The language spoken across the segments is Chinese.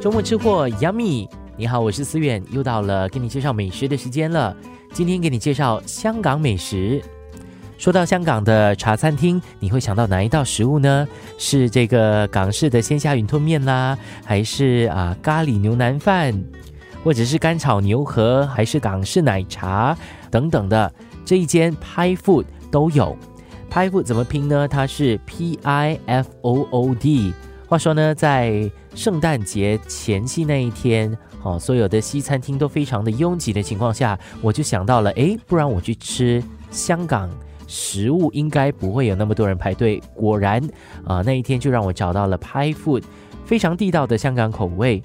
周末吃货 Yummy，你好，我是思远，又到了给你介绍美食的时间了。今天给你介绍香港美食。说到香港的茶餐厅，你会想到哪一道食物呢？是这个港式的鲜虾云吞面啦，还是啊咖喱牛腩饭，或者是干炒牛河，还是港式奶茶等等的？这一间 Pie Food 都有。Pie Food 怎么拼呢？它是 P I F O O D。话说呢，在圣诞节前夕那一天，哦，所有的西餐厅都非常的拥挤的情况下，我就想到了，哎，不然我去吃香港。食物应该不会有那么多人排队。果然，啊，那一天就让我找到了 Pie Food，非常地道的香港口味。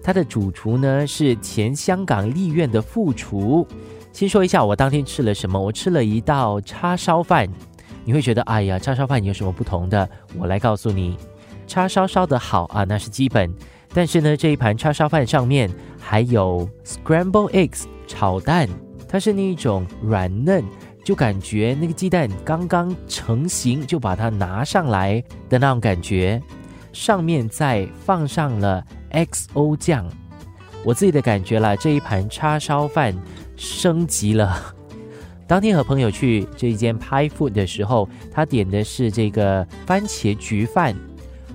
它的主厨呢是前香港立院的副厨。先说一下我当天吃了什么，我吃了一道叉烧饭。你会觉得，哎呀，叉烧饭有什么不同的？我来告诉你，叉烧烧的好啊，那是基本。但是呢，这一盘叉烧饭上面还有 scramble eggs 炒蛋，它是那一种软嫩。就感觉那个鸡蛋刚刚成型，就把它拿上来的那种感觉，上面再放上了 XO 酱，我自己的感觉啦，这一盘叉烧饭升级了。当天和朋友去这一间 Pie Food 的时候，他点的是这个番茄焗饭，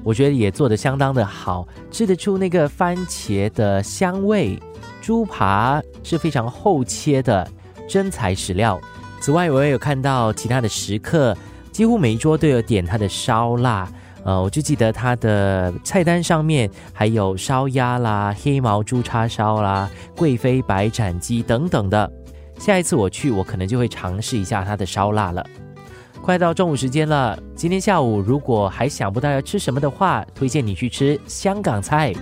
我觉得也做的相当的好，吃得出那个番茄的香味。猪扒是非常厚切的真材实料。此外，我也有看到其他的食客，几乎每一桌都有点他的烧腊。呃，我就记得他的菜单上面还有烧鸭啦、黑毛猪叉烧啦、贵妃白斩鸡等等的。下一次我去，我可能就会尝试一下他的烧腊了。快到中午时间了，今天下午如果还想不到要吃什么的话，推荐你去吃香港菜。